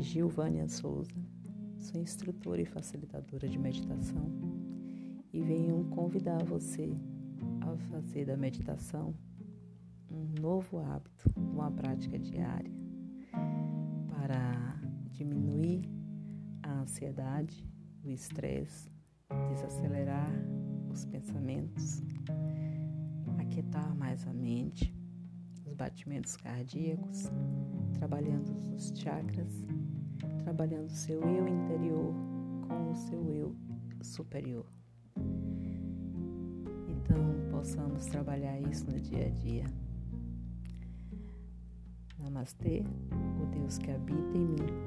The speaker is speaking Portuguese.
Gilvânia Souza, sou instrutora e facilitadora de meditação e venho convidar você a fazer da meditação um novo hábito, uma prática diária para diminuir a ansiedade, o estresse, desacelerar os pensamentos, aquietar mais a mente, os batimentos cardíacos, trabalhando os chakras, trabalhando o seu eu interior com o seu eu superior. Então, possamos trabalhar isso no dia a dia. Namastê, o Deus que habita em mim,